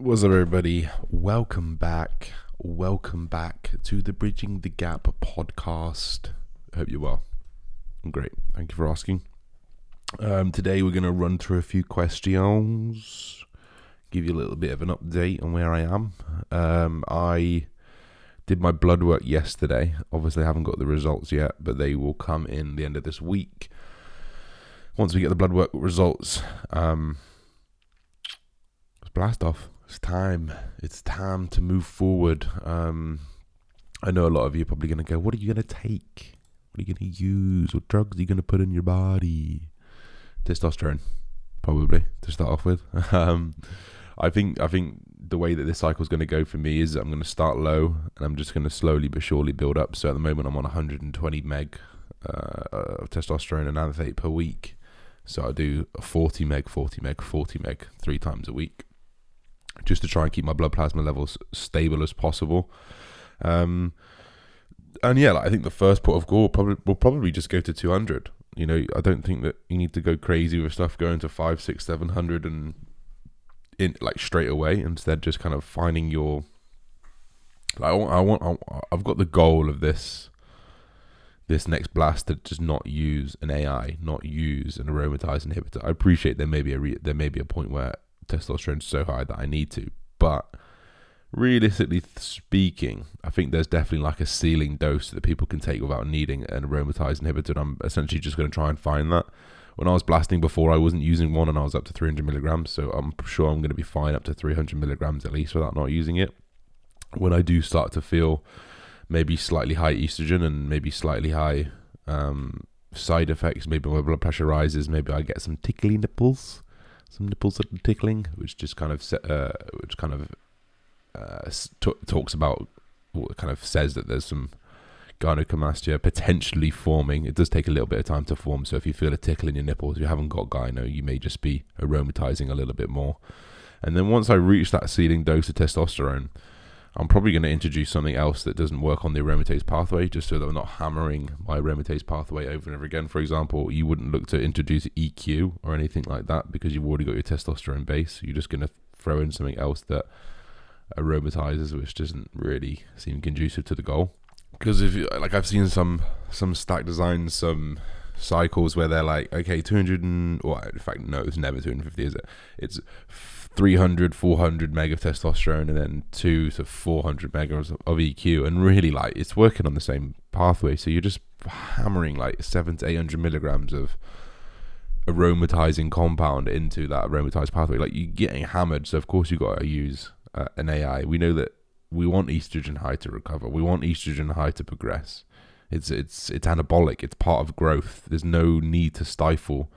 What's up, everybody? Welcome back. Welcome back to the Bridging the Gap podcast. I hope you're well. I'm great. Thank you for asking. Um, today, we're going to run through a few questions, give you a little bit of an update on where I am. Um, I did my blood work yesterday. Obviously, I haven't got the results yet, but they will come in the end of this week. Once we get the blood work results, um, blast off. It's time. It's time to move forward. Um, I know a lot of you are probably going to go, What are you going to take? What are you going to use? What drugs are you going to put in your body? Testosterone, probably, to start off with. um, I think I think the way that this cycle is going to go for me is I'm going to start low and I'm just going to slowly but surely build up. So at the moment I'm on 120 meg uh, of testosterone enanthate per week. So I do 40 meg, 40 meg, 40 meg three times a week just to try and keep my blood plasma levels stable as possible. Um, and yeah, like, I think the first port of call probably will probably just go to 200. You know, I don't think that you need to go crazy with stuff going to five, six, seven hundred and in like straight away. Instead, just kind of finding your. Like, I want, I want, I've got the goal of this. This next blast to just not use an AI, not use an aromatase inhibitor. I appreciate there may be a re- there may be a point where testosterone so high that I need to. But realistically speaking, I think there's definitely like a ceiling dose that people can take without needing an aromatase inhibitor. And I'm essentially just going to try and find that. When I was blasting before, I wasn't using one and I was up to 300 milligrams. So I'm sure I'm going to be fine up to 300 milligrams at least without not using it. When I do start to feel maybe slightly high estrogen and maybe slightly high um, side effects, maybe my blood pressure rises, maybe I get some tickly nipples some nipples that are tickling, which just kind of uh, which kind of uh, t- talks about what kind of says that there's some gynecomastia potentially forming. It does take a little bit of time to form, so if you feel a tickle in your nipples, you haven't got gyno, you may just be aromatizing a little bit more. And then once I reach that ceiling dose of testosterone, I'm probably going to introduce something else that doesn't work on the aromatase pathway, just so that I'm not hammering my aromatase pathway over and over again. For example, you wouldn't look to introduce EQ or anything like that because you've already got your testosterone base. You're just going to throw in something else that aromatizes, which doesn't really seem conducive to the goal. Because if you, like I've seen some some stack designs, some cycles where they're like, okay, 200 and, well, in fact, no, it's never 250, is it? It's 300, 400 meg of testosterone and then two to 400 meg of, EQ. And really, like, it's working on the same pathway. So you're just hammering like seven to 800 milligrams of aromatizing compound into that aromatized pathway. Like, you're getting hammered. So, of course, you've got to use uh, an AI. We know that we want estrogen high to recover, we want estrogen high to progress. It's it's it's anabolic. It's part of growth. There's no need to stifle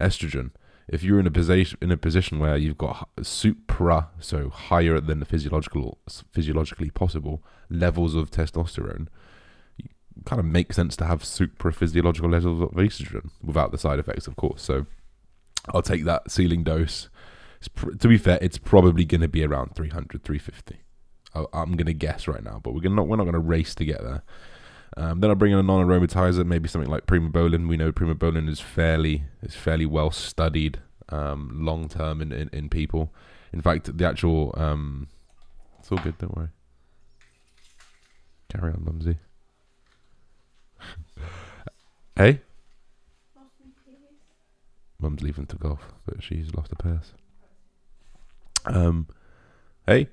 estrogen. If you're in a position in a position where you've got supra, so higher than the physiological physiologically possible levels of testosterone, it kind of makes sense to have supra physiological levels of estrogen without the side effects, of course. So I'll take that ceiling dose. Pr- to be fair, it's probably going to be around 300, 350. I- I'm going to guess right now, but we're not, we're not going to race to get there. Um, then I'll bring in a non-aromatizer, maybe something like primobolan. We know primobolan is fairly is fairly well studied um, long term in, in, in people. In fact, the actual um, it's all good. Don't worry. Carry on, Mumsy. hey. Mum's leaving to golf, but she's lost a purse. Um, hey.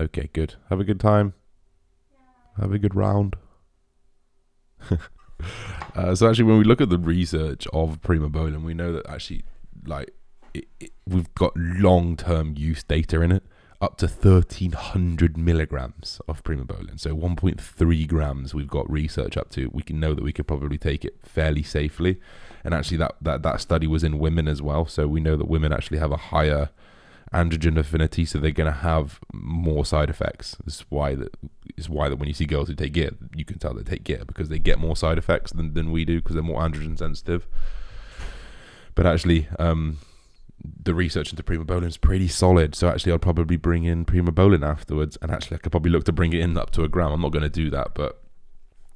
Okay, good. Have a good time. Have a good round. uh, so actually, when we look at the research of primobolan, we know that actually, like, it, it, we've got long-term use data in it, up to thirteen hundred milligrams of primobolan. So one point three grams. We've got research up to. We can know that we could probably take it fairly safely, and actually, that that that study was in women as well. So we know that women actually have a higher androgen affinity, so they're going to have more side effects. This is why that is why that when you see girls who take gear, you can tell they take gear because they get more side effects than, than we do because they're more androgen sensitive. But actually, um, the research into primobolan is pretty solid. So actually, I'd probably bring in primobolan afterwards, and actually, I could probably look to bring it in up to a gram. I'm not going to do that, but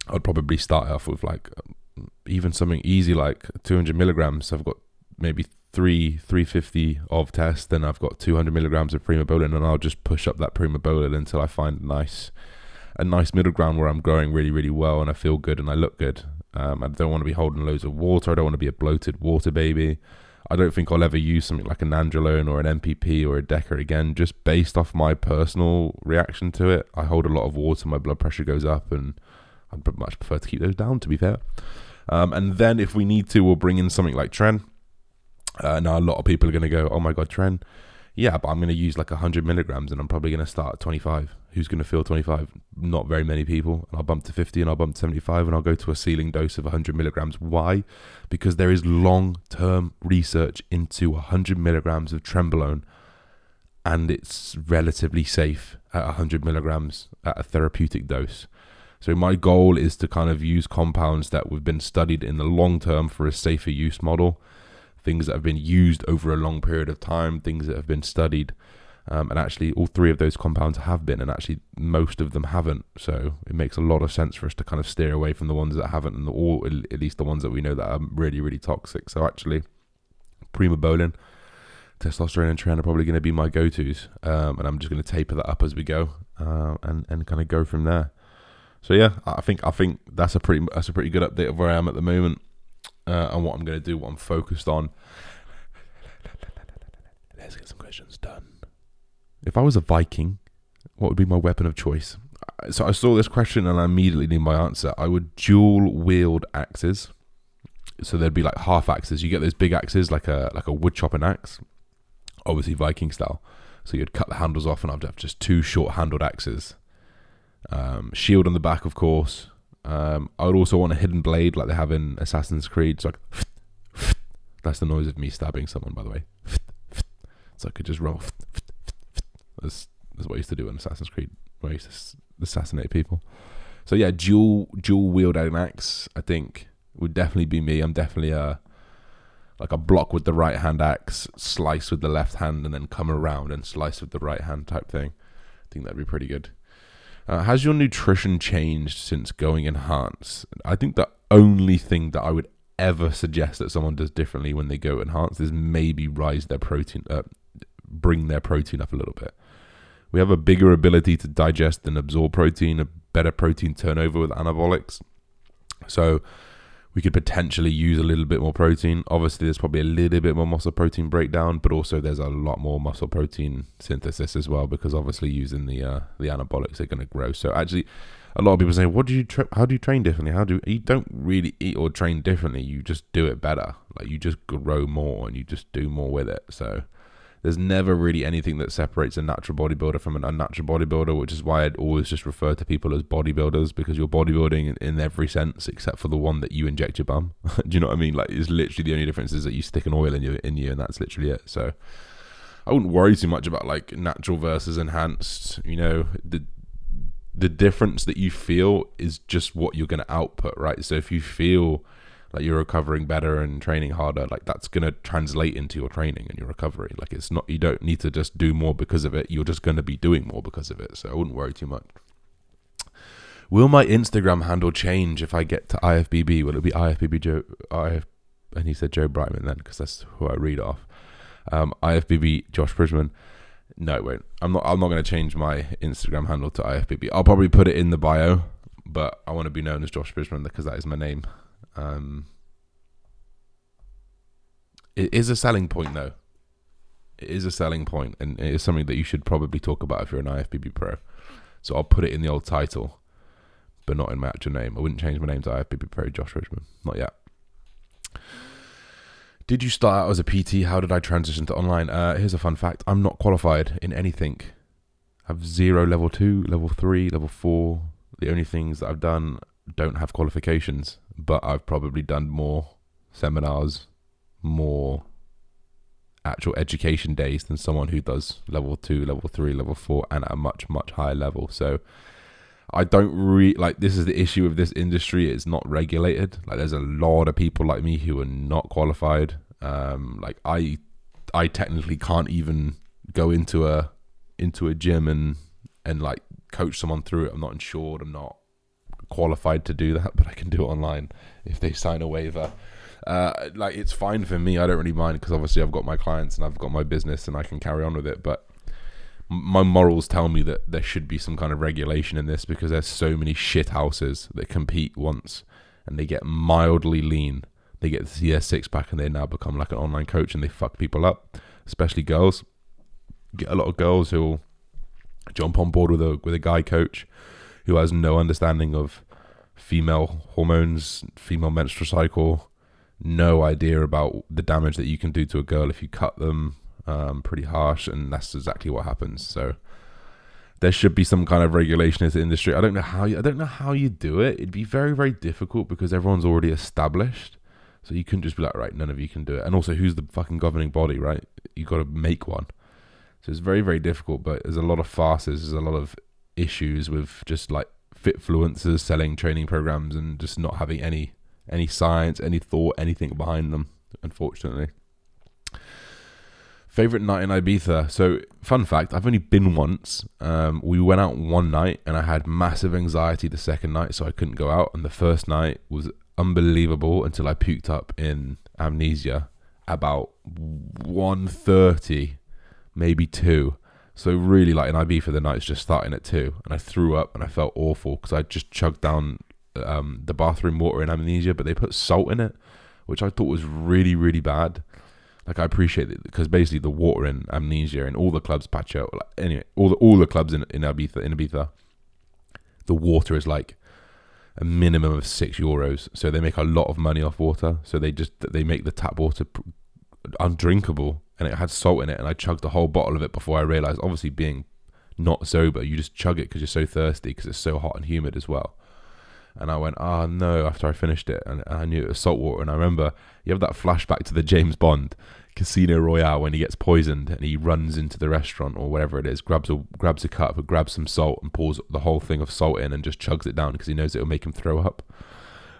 I'd probably start off with like even something easy like 200 milligrams. I've got maybe three 350 of test, then I've got 200 milligrams of primobolan, and I'll just push up that primobolan until I find a nice a nice middle ground where I'm growing really really well and I feel good and I look good. Um, I don't want to be holding loads of water. I don't want to be a bloated water baby. I don't think I'll ever use something like a nandrolone or an NPP or a Deca again, just based off my personal reaction to it. I hold a lot of water, my blood pressure goes up, and I'd much prefer to keep those down, to be fair. Um, and then if we need to, we'll bring in something like Tren. Uh, now, a lot of people are going to go, oh my God, Tren. Yeah, but I'm going to use like 100 milligrams and I'm probably going to start at 25. Who's going to feel 25? Not very many people. And I'll bump to 50 and I'll bump to 75 and I'll go to a ceiling dose of 100 milligrams. Why? Because there is long term research into 100 milligrams of Trenbolone and it's relatively safe at 100 milligrams at a therapeutic dose. So my goal is to kind of use compounds that have been studied in the long term for a safer use model, things that have been used over a long period of time, things that have been studied. Um, and actually, all three of those compounds have been, and actually, most of them haven't. So it makes a lot of sense for us to kind of steer away from the ones that haven't, and all at least the ones that we know that are really, really toxic. So actually, primobolan, testosterone, and tren are probably going to be my go-tos, um, and I'm just going to taper that up as we go, uh, and and kind of go from there. So yeah, I think I think that's a pretty that's a pretty good update of where I am at the moment uh, and what I'm going to do, what I'm focused on. Let's get some questions done. If I was a Viking, what would be my weapon of choice? So I saw this question and I immediately knew my answer. I would dual wield axes. So there'd be like half axes. You get those big axes, like a like a wood chopping axe, obviously Viking style. So you'd cut the handles off, and I'd have just two short handled axes um, shield on the back, of course. Um, I would also want a hidden blade like they have in Assassin's Creed. It's like that's the noise of me stabbing someone, by the way. So I could just roll. That's, that's what I used to do in Assassin's Creed, where I used to assassinate people. So yeah, dual dual wielding axe, I think would definitely be me. I'm definitely a like a block with the right hand axe, slice with the left hand, and then come around and slice with the right hand type thing. I think that'd be pretty good. Uh, has your nutrition changed since going enhance? I think the only thing that I would ever suggest that someone does differently when they go enhance is maybe rise their protein, uh, bring their protein up a little bit. We have a bigger ability to digest and absorb protein, a better protein turnover with anabolics. So we could potentially use a little bit more protein. Obviously, there's probably a little bit more muscle protein breakdown, but also there's a lot more muscle protein synthesis as well because obviously using the uh, the anabolics are going to grow. So actually, a lot of people say, "What do you? Tra- how do you train differently? How do you don't really eat or train differently? You just do it better. Like you just grow more and you just do more with it." So there's never really anything that separates a natural bodybuilder from an unnatural bodybuilder, which is why I'd always just refer to people as bodybuilders because you're bodybuilding in, every sense except for the one that you inject your bum. Do you know what I mean? Like, it's literally the only difference is that you stick an oil in you, in you, and that's literally it. So, I wouldn't worry too much about like natural versus enhanced. You know, the the difference that you feel is just what you're going to output, right? So if you feel like you're recovering better and training harder like that's going to translate into your training and your recovery. Like it's not you don't need to just do more because of it. You're just going to be doing more because of it. So i wouldn't worry too much. Will my instagram handle change if i get to ifbb will it be ifbb joe if and he said joe brightman then because that's who i read off. Um, ifbb josh bridgman? No it won't. I'm not i'm not going to change my instagram handle to ifbb i'll probably put it in the bio but i want to be known as josh bridgman because that is my name um, it is a selling point, though. It is a selling point, and it is something that you should probably talk about if you're an IFBB pro. So I'll put it in the old title, but not in my actual name. I wouldn't change my name to IFBB pro Josh Bridgman. Not yet. Did you start out as a PT? How did I transition to online? Uh, here's a fun fact: I'm not qualified in anything. I have zero level two, level three, level four. The only things that I've done don't have qualifications but I've probably done more seminars, more actual education days than someone who does level two, level three, level four, and at a much, much higher level. So I don't really like this is the issue of this industry, it's not regulated. Like there's a lot of people like me who are not qualified. Um, like I I technically can't even go into a into a gym and and like coach someone through it. I'm not insured, I'm not qualified to do that, but I can do it online if they sign a waiver. Uh, like it's fine for me. I don't really mind because obviously I've got my clients and I've got my business and I can carry on with it. But my morals tell me that there should be some kind of regulation in this because there's so many shit houses that compete once and they get mildly lean. They get to see their six pack and they now become like an online coach and they fuck people up, especially girls. Get a lot of girls who'll jump on board with a with a guy coach who has no understanding of female hormones, female menstrual cycle, no idea about the damage that you can do to a girl if you cut them um, pretty harsh, and that's exactly what happens. So there should be some kind of regulation in the industry. I don't know how you, I don't know how you do it. It'd be very very difficult because everyone's already established. So you couldn't just be like, right, none of you can do it. And also, who's the fucking governing body, right? You got to make one. So it's very very difficult. But there's a lot of farces. There's a lot of issues with just like fitfluencers selling training programs and just not having any any science, any thought, anything behind them. Unfortunately. Favorite night in Ibiza. So, fun fact: I've only been once. Um, we went out one night, and I had massive anxiety the second night, so I couldn't go out. And the first night was unbelievable until I puked up in amnesia about 1.30, maybe two. So really, like an in Ibiza, the night's just starting at two, and I threw up and I felt awful because I just chugged down um, the bathroom water in amnesia, but they put salt in it, which I thought was really really bad. Like I appreciate it because basically the water in Amnesia and all the clubs patch out. Like, anyway, all the all the clubs in in Ibiza in Ibiza, the water is like a minimum of six euros. So they make a lot of money off water. So they just they make the tap water undrinkable, and it had salt in it. And I chugged the whole bottle of it before I realized. Obviously, being not sober, you just chug it because you're so thirsty because it's so hot and humid as well. And I went, oh no, after I finished it. And, and I knew it was salt water. And I remember you have that flashback to the James Bond Casino Royale when he gets poisoned and he runs into the restaurant or whatever it is, grabs a grabs a cup, grabs some salt and pours the whole thing of salt in and just chugs it down because he knows it'll make him throw up.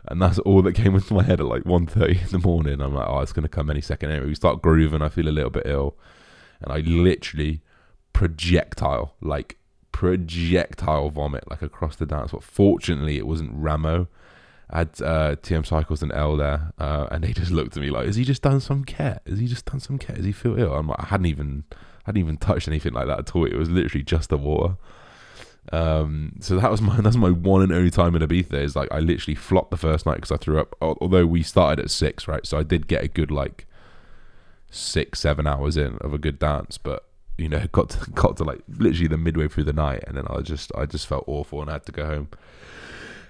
And that's all that came into my head at like 1.30 in the morning. I'm like, oh, it's going to come any second anyway. We start grooving. I feel a little bit ill. And I literally projectile, like projectile vomit like across the dance. But fortunately, it wasn't Ramo. I had uh, TM Cycles and L there, uh, and they just looked at me like, "Has he just done some cat? Has he just done some cat? Does he feel ill?" I'm like, I hadn't even, I hadn't even touched anything like that at all. It was literally just the water. Um, so that was my that's my one and only time in Ibiza. Is like I literally flopped the first night because I threw up. Although we started at six, right? So I did get a good like six, seven hours in of a good dance, but you know, got to, got to like literally the midway through the night, and then I just I just felt awful and I had to go home.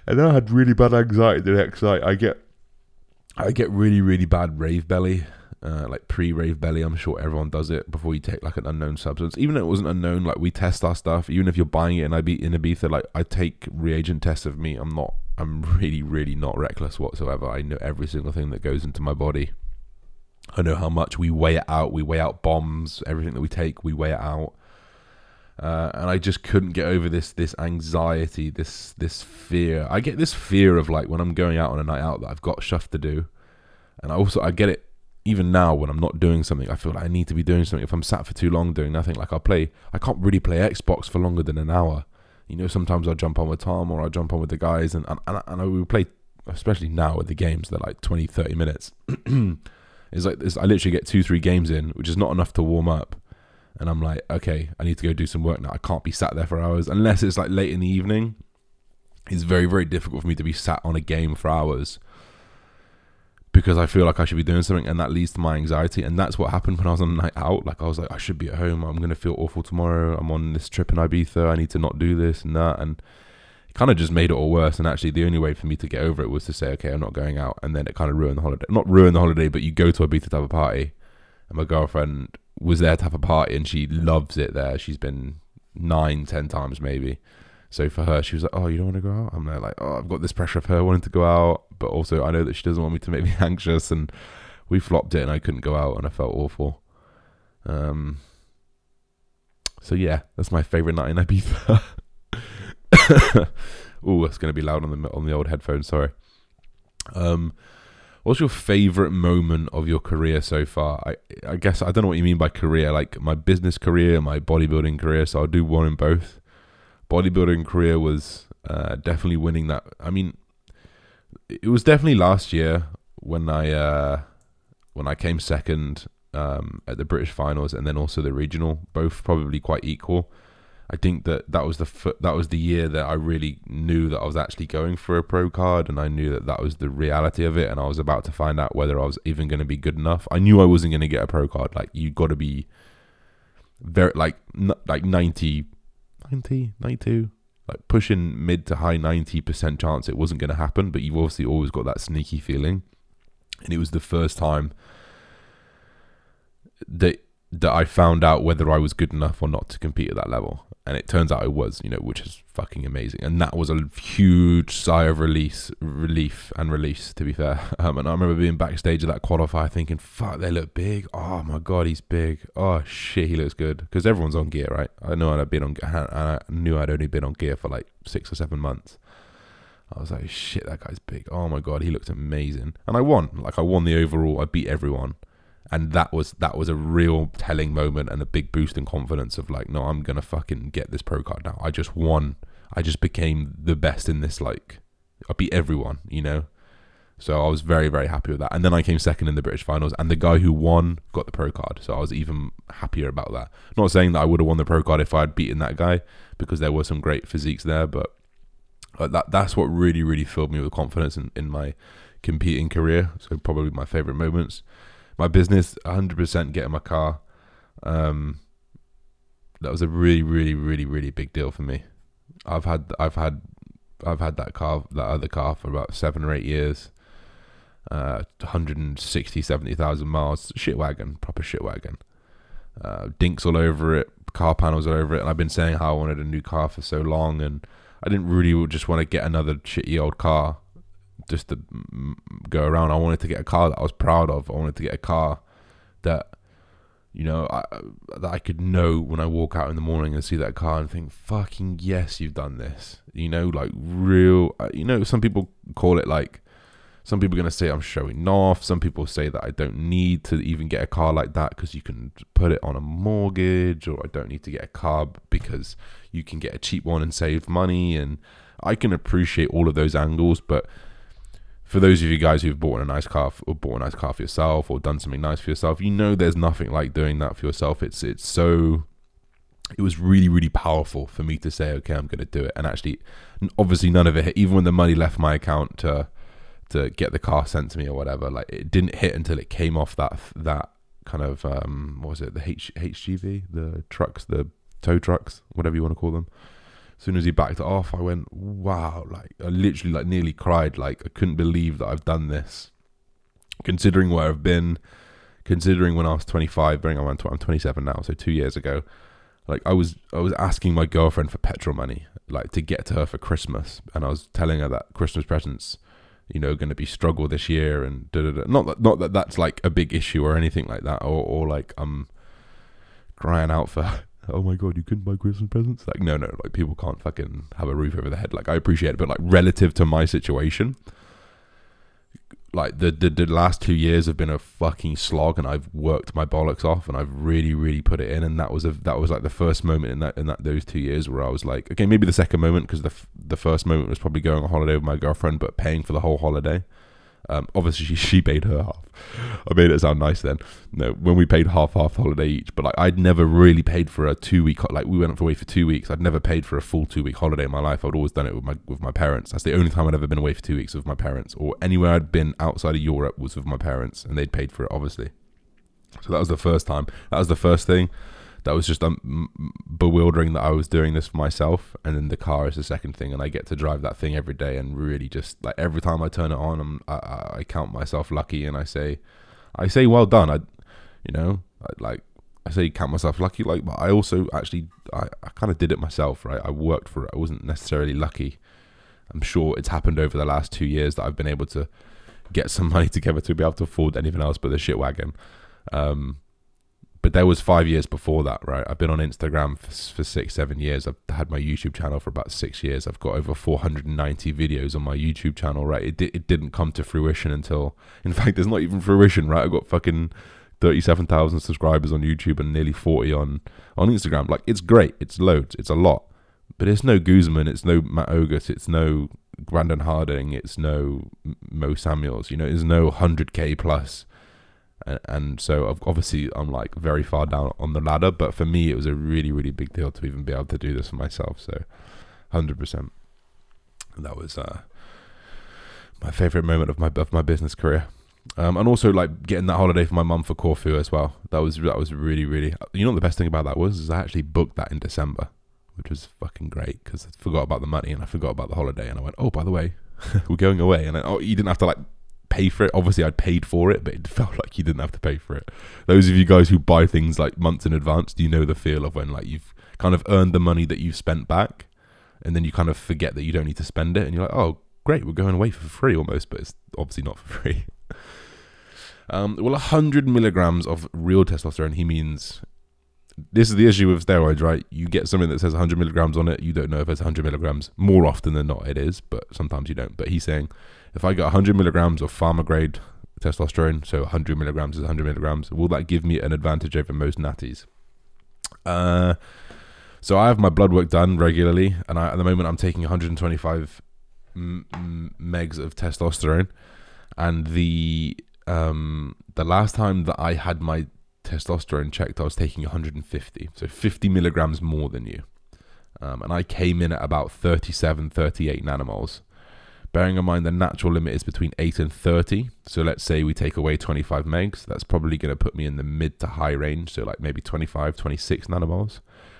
And then I had really bad anxiety the next night. I get I get really really bad rave belly, uh, like pre rave belly. I'm sure everyone does it before you take like an unknown substance. Even though it wasn't unknown, like we test our stuff. Even if you're buying it in Ibiza, like I take reagent tests of me. I'm not. I'm really really not reckless whatsoever. I know every single thing that goes into my body. I know how much we weigh it out. We weigh out bombs. Everything that we take, we weigh it out. Uh, and I just couldn't get over this this anxiety, this this fear. I get this fear of like when I'm going out on a night out that I've got stuff to do, and I also I get it even now when I'm not doing something. I feel like I need to be doing something. If I'm sat for too long doing nothing, like I'll play, I can't really play Xbox for longer than an hour. You know, sometimes I'll jump on with Tom or I'll jump on with the guys, and and, and I will play, especially now with the games, they're like 20, 30 minutes. It's like this, I literally get two, three games in, which is not enough to warm up. And I'm like, okay, I need to go do some work now. I can't be sat there for hours unless it's like late in the evening. It's very, very difficult for me to be sat on a game for hours because I feel like I should be doing something, and that leads to my anxiety. And that's what happened when I was on a night out. Like I was like, I should be at home. I'm gonna feel awful tomorrow. I'm on this trip in Ibiza. I need to not do this and that. And it kind of just made it all worse. And actually, the only way for me to get over it was to say, okay, I'm not going out. And then it kind of ruined the holiday. Not ruined the holiday, but you go to Ibiza to have a party. And my girlfriend was there to have a party and she loves it there. She's been nine, ten times maybe. So for her, she was like, "Oh, you don't want to go out?" I'm there like, "Oh, I've got this pressure of her wanting to go out, but also I know that she doesn't want me to make me anxious." And we flopped it, and I couldn't go out, and I felt awful. Um. So yeah, that's my favorite night in Ibiza. oh, it's going to be loud on the on the old headphones. Sorry. Um, what's your favorite moment of your career so far? I I guess I don't know what you mean by career. Like my business career, my bodybuilding career. So I'll do one in both. Bodybuilding career was uh, definitely winning that. I mean, it was definitely last year. when I uh, when I came second um, at the British finals and then also the regional, both probably quite equal. I think that that was the f- that was the year that I really knew that I was actually going for a pro card, and I knew that that was the reality of it, and I was about to find out whether I was even going to be good enough. I knew I wasn't going to get a pro card. Like you got to be very like n- like 90, 90, 92, like pushing mid to high ninety percent chance it wasn't going to happen. But you've obviously always got that sneaky feeling, and it was the first time that that I found out whether I was good enough or not to compete at that level and it turns out it was, you know, which is fucking amazing. And that was a huge sigh of release, relief and release, to be fair. Um, and I remember being backstage at that qualifier, thinking, "Fuck, they look big. Oh my god, he's big. Oh shit, he looks good." Because everyone's on gear, right? I know I'd been on, I knew I'd only been on gear for like six or seven months. I was like, "Shit, that guy's big. Oh my god, he looked amazing." And I won. Like I won the overall. I beat everyone and that was that was a real telling moment and a big boost in confidence of like no i'm gonna fucking get this pro card now. I just won. I just became the best in this like i beat everyone you know? So i was very very happy with that. And then i came second in the british finals and the guy who won got the pro card. So i was even happier about that. Not saying that i would have won the pro card if i had beaten that guy because there were some great physiques there but that that's what really really filled me with confidence in, in my competing career. So probably my favorite moments my business, 100% getting my car. Um, that was a really, really, really, really big deal for me. I've had, I've had, I've had that car, that other car for about seven or eight years. Uh, 160, 70,000 miles. Shit wagon, proper shit wagon. Uh, dinks all over it, car panels all over it. And I've been saying how I wanted a new car for so long, and I didn't really just want to get another shitty old car just to go around. I wanted to get a car that I was proud of. I wanted to get a car that you know I, that I could know when I walk out in the morning and see that car and think, "Fucking yes, you've done this." You know, like real. Uh, you know, some people call it like. Some people are going to say I'm showing off. Some people say that I don't need to even get a car like that because you can put it on a mortgage, or I don't need to get a car because you can get a cheap one and save money. And I can appreciate all of those angles, but for those of you guys who've bought a nice car or bought a nice car for yourself or done something nice for yourself, you know there's nothing like doing that for yourself. It's it's so it was really really powerful for me to say okay I'm going to do it. And actually obviously none of it hit even when the money left my account to to get the car sent to me or whatever like it didn't hit until it came off that that kind of um what was it the H, HGV the trucks the tow trucks whatever you want to call them as soon as he backed off, I went, wow, like I literally like nearly cried. Like I couldn't believe that I've done this. Considering where I've been, considering when I was 25, bearing I'm 27 now, so two years ago, like I was I was asking my girlfriend for petrol money, like to get to her for Christmas, and I was telling her that Christmas presents, you know, going to be struggle this year, and da, da, da. not that not that that's like a big issue or anything like that, or or like I'm crying out for oh my god, you couldn't buy Christmas presents? Like, no, no, like people can't fucking have a roof over their head. Like, I appreciate it, but like relative to my situation, like the, the the last two years have been a fucking slog, and I've worked my bollocks off, and I've really really put it in, and that was a that was like the first moment in that in that those two years where I was like, okay, maybe the second moment because the the first moment was probably going on holiday with my girlfriend, but paying for the whole holiday. Um, obviously, she, she paid her half. I made it sound nice then. No, when we paid half half holiday each, but like I'd never really paid for a two week. Like we went away for two weeks. I'd never paid for a full two week holiday in my life. I'd always done it with my with my parents. That's the only time I'd ever been away for two weeks with my parents, or anywhere I'd been outside of Europe was with my parents, and they'd paid for it, obviously. So that was the first time. That was the first thing that was just um, bewildering that I was doing this for myself, and then the car is the second thing, and I get to drive that thing every day, and really just like every time I turn it on, I'm, I, I count myself lucky, and I say, I say well done. I, you know, I, like I say count myself lucky, like, but I also actually I, I kind of did it myself, right? I worked for it. I wasn't necessarily lucky. I'm sure it's happened over the last two years that I've been able to get some money together to be able to afford anything else but the shit wagon. Um, but there was five years before that, right? I've been on Instagram for, for six, seven years. I've had my YouTube channel for about six years. I've got over 490 videos on my YouTube channel, right? It, di- it didn't come to fruition until, in fact, there's not even fruition, right? I've got fucking 37,000 subscribers on YouTube and nearly 40 on, on Instagram. Like, it's great. It's loads. It's a lot. but it's no Guzman, it's no Matt Ogus, it's no Brandon Harding, it's no Mo Samuels. You know, it's no hundred k plus. And, and so obviously I'm like very far down on the ladder, but for me it was a really really big deal to even be able to do this for myself. So, hundred percent. That was uh, my favorite moment of my of my business career. Um, and also like getting that holiday for my mum for Corfu as well. That was that was really really. You know the best thing about that was is I actually booked that in December, which was fucking great because I forgot about the money and I forgot about the holiday and I went oh by the way we're going away and I, oh you didn't have to like pay for it. Obviously I'd paid for it, but it felt like you didn't have to pay for it. Those of you guys who buy things like months in advance, do you know the feel of when like you've kind of earned the money that you've spent back, and then you kind of forget that you don't need to spend it, and you're like oh great we're going away for free almost, but it's obviously not for free. Um, well, 100 milligrams of real testosterone, he means. This is the issue with steroids, right? You get something that says 100 milligrams on it, you don't know if it's 100 milligrams. More often than not, it is, but sometimes you don't. But he's saying if I get 100 milligrams of pharma grade testosterone, so 100 milligrams is 100 milligrams, will that give me an advantage over most natties? Uh, so I have my blood work done regularly, and I, at the moment I'm taking 125 m- m- megs of testosterone, and the um, the last time that I had my testosterone checked, I was taking 150, so 50 milligrams more than you. Um, and I came in at about 37, 38 nanomoles. Bearing in mind the natural limit is between 8 and 30. So let's say we take away 25 megs, that's probably going to put me in the mid to high range. So like maybe 25, 26 nanomoles.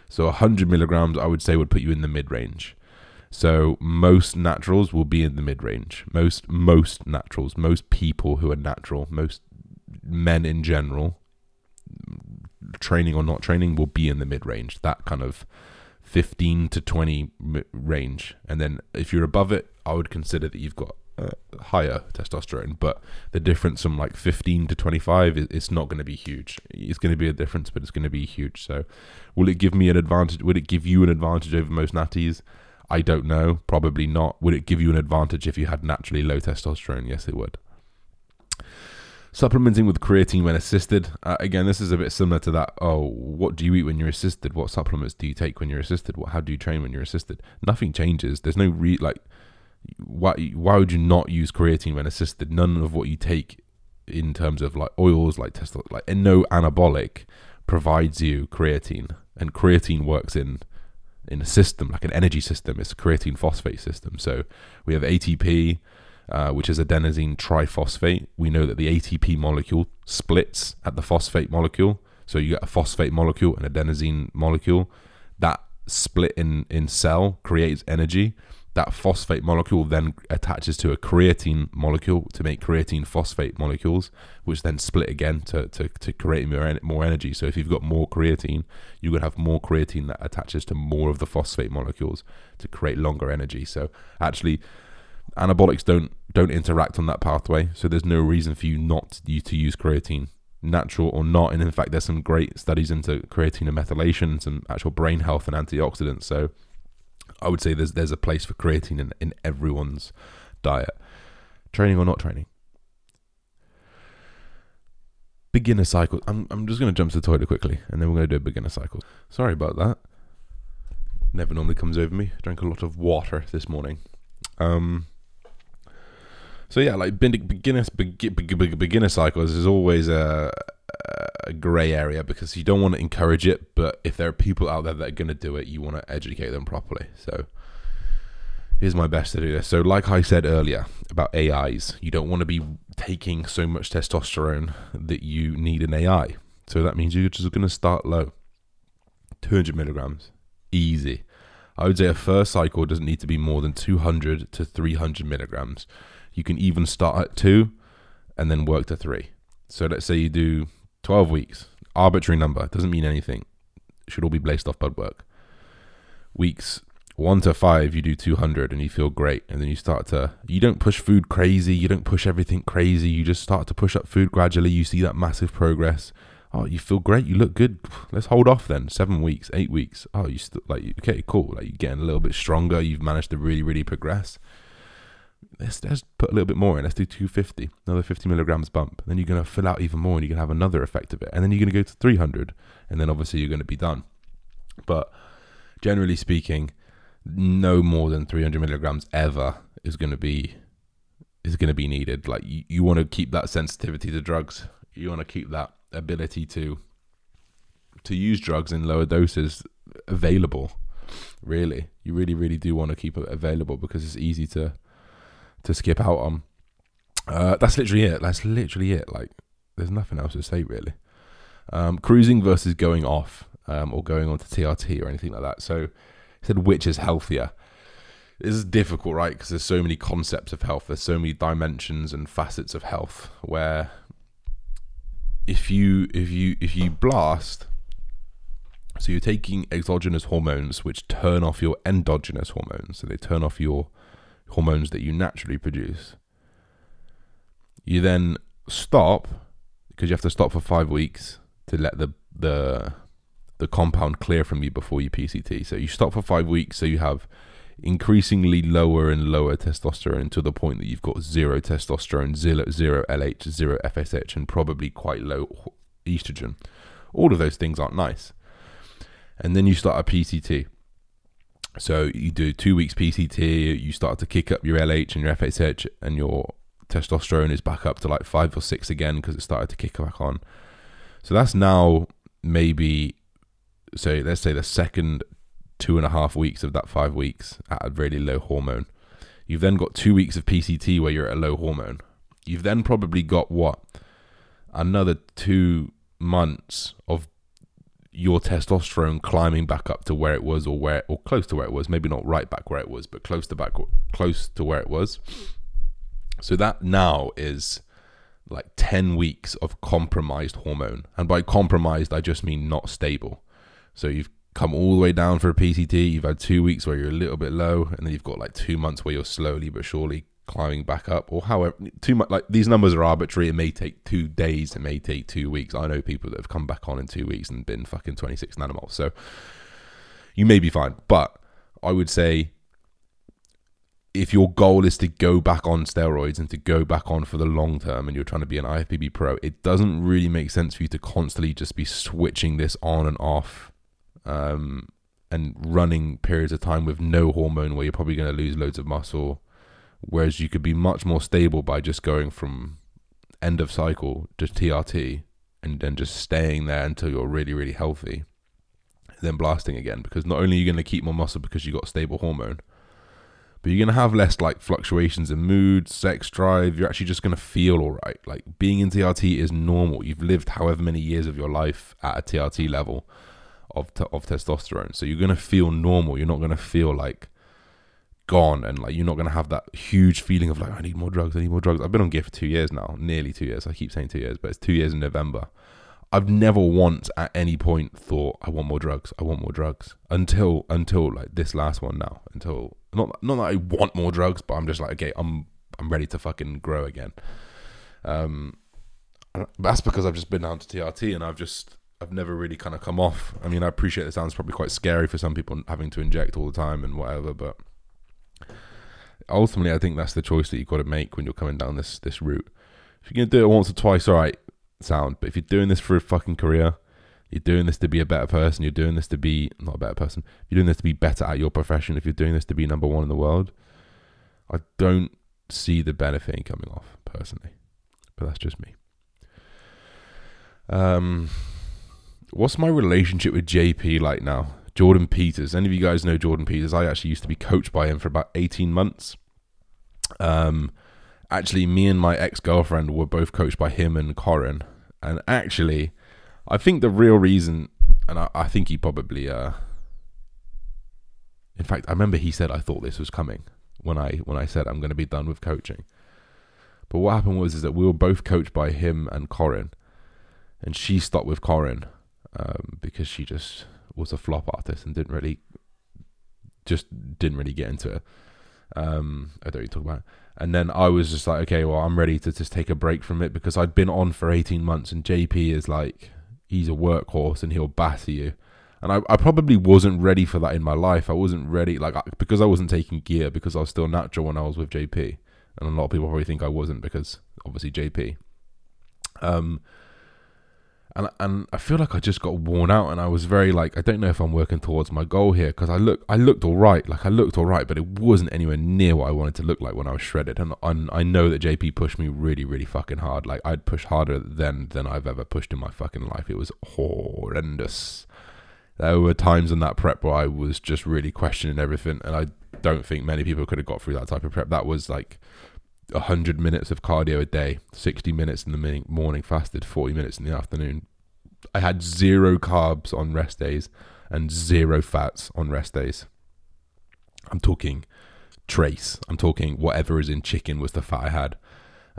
So 100 milligrams, I would say, would put you in the mid range. So most naturals will be in the mid range. Most most naturals, most people who are natural, most men in general, training or not training, will be in the mid range. That kind of 15 to 20 range. And then if you're above it, I would consider that you've got uh, higher testosterone. But the difference from like 15 to 25 is it's not going to be huge. It's going to be a difference, but it's going to be huge. So will it give me an advantage? Would it give you an advantage over most natties? I don't know. Probably not. Would it give you an advantage if you had naturally low testosterone? Yes, it would. Supplementing with creatine when assisted. Uh, again, this is a bit similar to that. Oh, what do you eat when you're assisted? What supplements do you take when you're assisted? What, how do you train when you're assisted? Nothing changes. There's no re like. Why why would you not use creatine when assisted? None of what you take in terms of like oils, like testosterone, like and no anabolic provides you creatine, and creatine works in in a system, like an energy system. It's a creatine phosphate system. So we have ATP, uh, which is adenosine triphosphate. We know that the ATP molecule splits at the phosphate molecule. So you get a phosphate molecule and adenosine molecule. That split in, in cell creates energy that phosphate molecule then attaches to a creatine molecule to make creatine phosphate molecules, which then split again to, to, to create more, more energy. So if you've got more creatine, going to have more creatine that attaches to more of the phosphate molecules to create longer energy. So actually, anabolics don't don't interact on that pathway. So there's no reason for you not you to use creatine, natural or not. And in fact, there's some great studies into creatine and methylation, some actual brain health and antioxidants. So I would say there's there's a place for creatine in, in everyone's diet, training or not training. Beginner cycle. I'm I'm just gonna jump to the toilet quickly, and then we're gonna do a beginner cycle. Sorry about that. Never normally comes over me. Drank a lot of water this morning. Um. So yeah, like beginner beginner cycles is always a a grey area because you don't want to encourage it, but if there are people out there that are going to do it, you want to educate them properly. So here's my best to do this. So, like I said earlier about AIs, you don't want to be taking so much testosterone that you need an AI. So that means you're just going to start low 200 milligrams, easy. I would say a first cycle doesn't need to be more than 200 to 300 milligrams. You can even start at two and then work to three. So let's say you do 12 weeks, arbitrary number, doesn't mean anything. Should all be based off blood work. Weeks one to five, you do 200 and you feel great. And then you start to, you don't push food crazy, you don't push everything crazy, you just start to push up food gradually. You see that massive progress. Oh, you feel great, you look good. Let's hold off then. Seven weeks, eight weeks. Oh, you still like, okay, cool. Like you're getting a little bit stronger. You've managed to really, really progress let's, let's put a little bit more in. Let's do 250, another 50 milligrams bump. Then you're going to fill out even more and you're going to have another effect of it. And then you're going to go to 300. And then obviously you're going to be done. But generally speaking, no more than 300 milligrams ever is going to be is going to be needed. Like you, you want to keep that sensitivity to drugs. You want to keep that ability to to use drugs in lower doses available. Really, you really, really do want to keep it available because it's easy to to skip out on. Uh, that's literally it. That's literally it. Like, there's nothing else to say really. Um, cruising versus going off um, or going on to TRT or anything like that. So, he said which is healthier. This is difficult, right? Because there's so many concepts of health. There's so many dimensions and facets of health. Where if you if you if you blast, so you're taking exogenous hormones which turn off your endogenous hormones. So they turn off your hormones that you naturally produce. You then stop because you have to stop for five weeks to let the the the compound clear from you before you PCT. So you stop for five weeks, so you have increasingly lower and lower testosterone to the point that you've got zero testosterone, zero, zero LH, zero FSH, and probably quite low estrogen. All of those things aren't nice. And then you start a PCT. So you do two weeks PCT, you start to kick up your LH and your FSH, and your testosterone is back up to like five or six again because it started to kick back on. So that's now maybe, so let's say the second two and a half weeks of that five weeks at a really low hormone. You've then got two weeks of PCT where you're at a low hormone. You've then probably got what? Another two months of your testosterone climbing back up to where it was or where or close to where it was maybe not right back where it was but close to back close to where it was so that now is like 10 weeks of compromised hormone and by compromised i just mean not stable so you've come all the way down for a PCT. You've had two weeks where you're a little bit low, and then you've got like two months where you're slowly but surely climbing back up. Or however, too much like these numbers are arbitrary. It may take two days. It may take two weeks. I know people that have come back on in two weeks and been fucking 26 nanomoles. So you may be fine, but I would say if your goal is to go back on steroids and to go back on for the long term and you're trying to be an IFBB pro, it doesn't really make sense for you to constantly just be switching this on and off um, and running periods of time with no hormone where you're probably going to lose loads of muscle. Whereas you could be much more stable by just going from end of cycle to TRT and then just staying there until you're really, really healthy. Then blasting again because not only are you going to keep more muscle because you got stable hormone, but you're going to have less like fluctuations in mood, sex drive. You're actually just going to feel all right. Like being in TRT is normal. You've lived however many years of your life at a TRT level of t- of testosterone. So you're gonna feel normal. You're not gonna feel like gone, and like you're not gonna have that huge feeling of like I need more drugs. I need more drugs. I've been on gear for two years now, nearly two years. I keep saying two years, but it's two years in November. I've never once at any point thought I want more drugs. I want more drugs until until like this last one now. Until not not that I want more drugs, but I'm just like okay, I'm I'm ready to fucking grow again. Um, that's because I've just been down to TRT and I've just I've never really kind of come off. I mean, I appreciate it sounds probably quite scary for some people having to inject all the time and whatever, but ultimately, I think that's the choice that you've got to make when you're coming down this this route. If you're gonna do it once or twice, all right, sound. But if you're doing this for a fucking career, you're doing this to be a better person. You're doing this to be not a better person. You're doing this to be better at your profession. If you're doing this to be number one in the world, I don't see the benefit in coming off personally. But that's just me. Um What's my relationship with JP like now? Jordan Peters. Any of you guys know Jordan Peters? I actually used to be coached by him for about 18 months. Um, actually, me and my ex girlfriend were both coached by him and Corin. And actually, I think the real reason, and I, I think he probably, uh, in fact, I remember he said I thought this was coming when I when I said I'm going to be done with coaching. But what happened was is that we were both coached by him and Corin, and she stopped with Corin um, because she just was a flop artist and didn't really just didn't really get into it. Um, I don't really talk about. It. And then I was just like, okay, well, I'm ready to just take a break from it because I'd been on for 18 months, and JP is like, he's a workhorse and he'll batter you. And I, I probably wasn't ready for that in my life. I wasn't ready, like, because I wasn't taking gear, because I was still natural when I was with JP. And a lot of people probably think I wasn't because obviously JP. Um, and and I feel like I just got worn out, and I was very like, I don't know if I'm working towards my goal here because I look, I looked all right, like I looked all right, but it wasn't anywhere near what I wanted to look like when I was shredded, and, and I know that JP pushed me really, really fucking hard. Like I'd push harder than than I've ever pushed in my fucking life. It was horrendous. There were times in that prep where I was just really questioning everything, and I don't think many people could have got through that type of prep. That was like 100 minutes of cardio a day, 60 minutes in the morning fasted, 40 minutes in the afternoon. I had zero carbs on rest days and zero fats on rest days. I'm talking trace. I'm talking whatever is in chicken was the fat I had.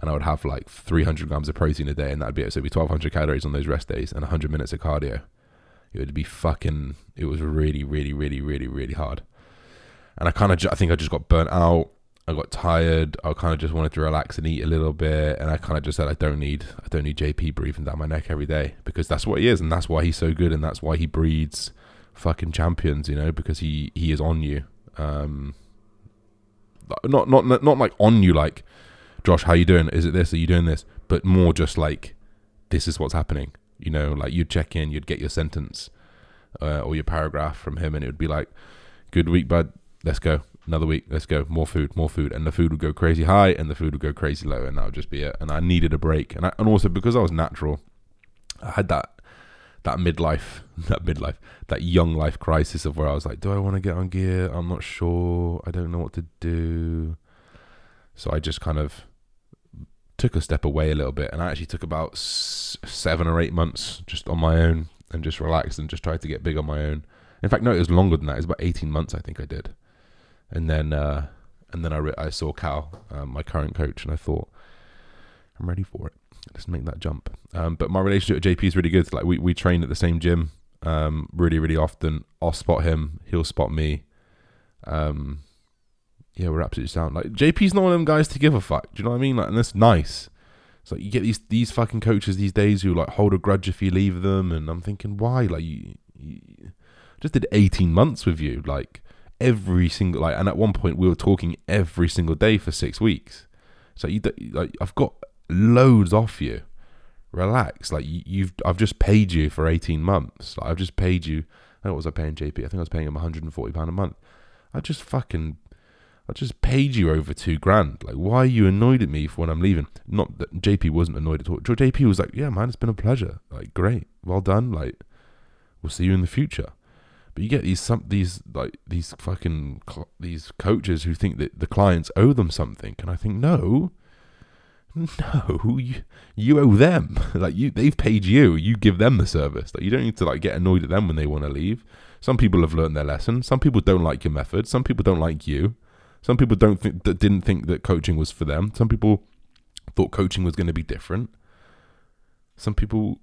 And I would have like 300 grams of protein a day, and that'd be it. So it'd be 1200 calories on those rest days and 100 minutes of cardio. It would be fucking, it was really, really, really, really, really hard. And I kind of, I think I just got burnt out. I got tired. I kind of just wanted to relax and eat a little bit, and I kind of just said, I don't need, I don't need JP breathing down my neck every day because that's what he is, and that's why he's so good, and that's why he breeds fucking champions, you know, because he he is on you. Um, not not not like on you, like Josh, how you doing? Is it this? Are you doing this? But more just like this is what's happening. You know, like you'd check in, you'd get your sentence uh, or your paragraph from him, and it would be like, "Good week, bud. Let's go." Another week, let's go, more food, more food, and the food would go crazy high, and the food would go crazy low, and that would just be it. And I needed a break, and I, and also because I was natural, I had that that midlife, that midlife, that young life crisis of where I was like, do I want to get on gear? I'm not sure. I don't know what to do. So I just kind of took a step away a little bit, and I actually took about s- seven or eight months just on my own and just relaxed and just tried to get big on my own. In fact, no, it was longer than that. It was about 18 months, I think I did and then uh, and then I re- I saw Cal, um, my current coach, and I thought I'm ready for it. Let's make that jump. Um, but my relationship with JP is really good. Like we we train at the same gym, um, really really often. I'll spot him, he'll spot me. Um, yeah, we're absolutely sound. Like JP's not one of them guys to give a fuck. Do you know what I mean? Like, and that's nice. It's like you get these these fucking coaches these days who like hold a grudge if you leave them, and I'm thinking, why? Like you, you just did 18 months with you, like every single like, and at one point we were talking every single day for six weeks. So you like, I've got loads off you. Relax, like you, have I've just paid you for eighteen months. Like, I've just paid you. what was I paying JP? I think I was paying him 140 pound a month. I just fucking, I just paid you over two grand. Like, why are you annoyed at me for when I'm leaving? Not that JP wasn't annoyed at all. JP was like, yeah, man, it's been a pleasure. Like, great, well done. Like, we'll see you in the future. But you get these some these like these fucking these coaches who think that the clients owe them something, and I think no, no, you, you owe them. like you, they've paid you. You give them the service. Like you don't need to like get annoyed at them when they want to leave. Some people have learned their lesson. Some people don't like your method. Some people don't like you. Some people don't think that didn't think that coaching was for them. Some people thought coaching was going to be different. Some people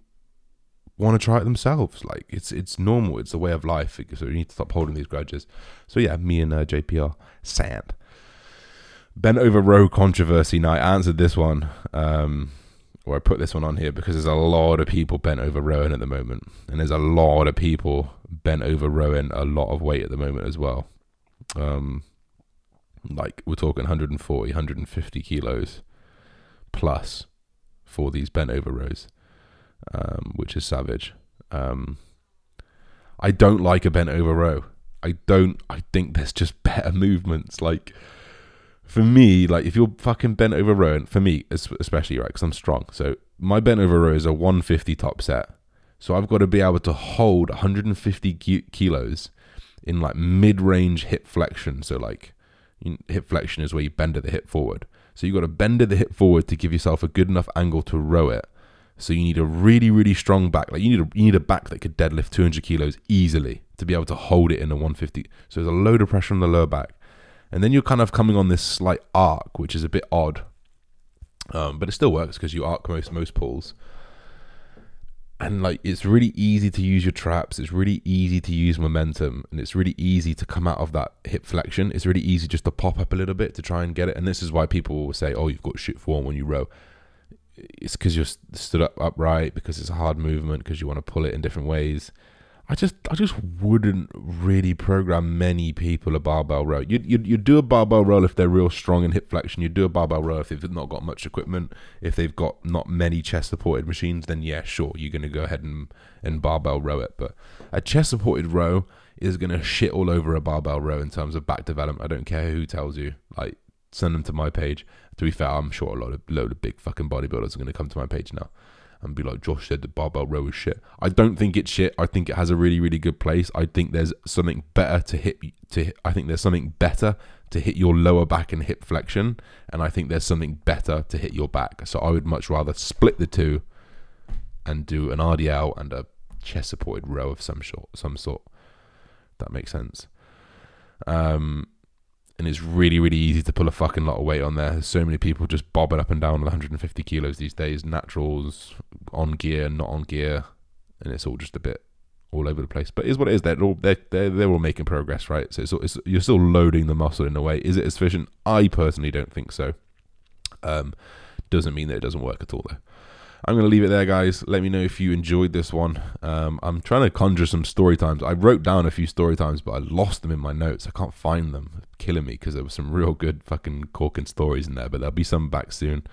want to try it themselves. Like it's it's normal. It's a way of life. So you need to stop holding these grudges. So yeah, me and uh, JPR sand. Bent over row controversy. Now I answered this one, um, or I put this one on here because there's a lot of people bent over rowing at the moment, and there's a lot of people bent over rowing a lot of weight at the moment as well. Um, like we're talking 140, 150 kilos plus for these bent over rows um, which is savage. Um, I don't like a bent over row. I don't. I think there's just better movements. Like for me, like if you're fucking bent over row, and for me especially, right, because I'm strong. So my bent over row is a 150 top set. So I've got to be able to hold 150 kilos in like mid-range hip flexion. So like hip flexion is where you bend at the hip forward. So you've got to bend at the hip forward to give yourself a good enough angle to row it. So you need a really, really strong back. Like you need a you need a back that could deadlift 200 kilos easily to be able to hold it in a 150. So there's a load of pressure on the lower back, and then you're kind of coming on this slight arc, which is a bit odd, um, but it still works because you arc most most pulls. And like it's really easy to use your traps. It's really easy to use momentum, and it's really easy to come out of that hip flexion. It's really easy just to pop up a little bit to try and get it. And this is why people will say, "Oh, you've got shit form when you row." It's because you're stood up upright because it's a hard movement because you want to pull it in different ways. I just I just wouldn't really program many people a barbell row. You'd, you'd, you'd do a barbell row if they're real strong in hip flexion. You'd do a barbell row if they've not got much equipment. If they've got not many chest supported machines, then yeah, sure, you're to go ahead and, and barbell row it. But a chest supported row is to shit all over a barbell row in terms of back development. I don't care who tells you. Like, send them to my page. To be fair, I'm sure a lot of load of big fucking bodybuilders are going to come to my page now and be like, Josh said the barbell row is shit. I don't think it's shit. I think it has a really, really good place. I think there's something better to hit to. I think there's something better to hit your lower back and hip flexion, and I think there's something better to hit your back. So I would much rather split the two and do an RDL and a chest supported row of some sort. Some sort. That makes sense. Um, and it's really really easy to pull a fucking lot of weight on there. There's so many people just bobbing up and down 150 kilos these days, naturals on gear, not on gear, and it's all just a bit all over the place. But is what it is. They're all they're, they're they're all making progress, right? So it's, it's you're still loading the muscle in a way. Is it efficient? I personally don't think so. Um, doesn't mean that it doesn't work at all though. I'm going to leave it there, guys. Let me know if you enjoyed this one. Um, I'm trying to conjure some story times. I wrote down a few story times, but I lost them in my notes. I can't find them. killing me because there were some real good fucking corking stories in there, but there'll be some back soon.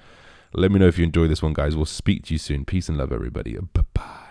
Let me know if you enjoyed this one, guys. We'll speak to you soon. Peace and love, everybody. Bye bye.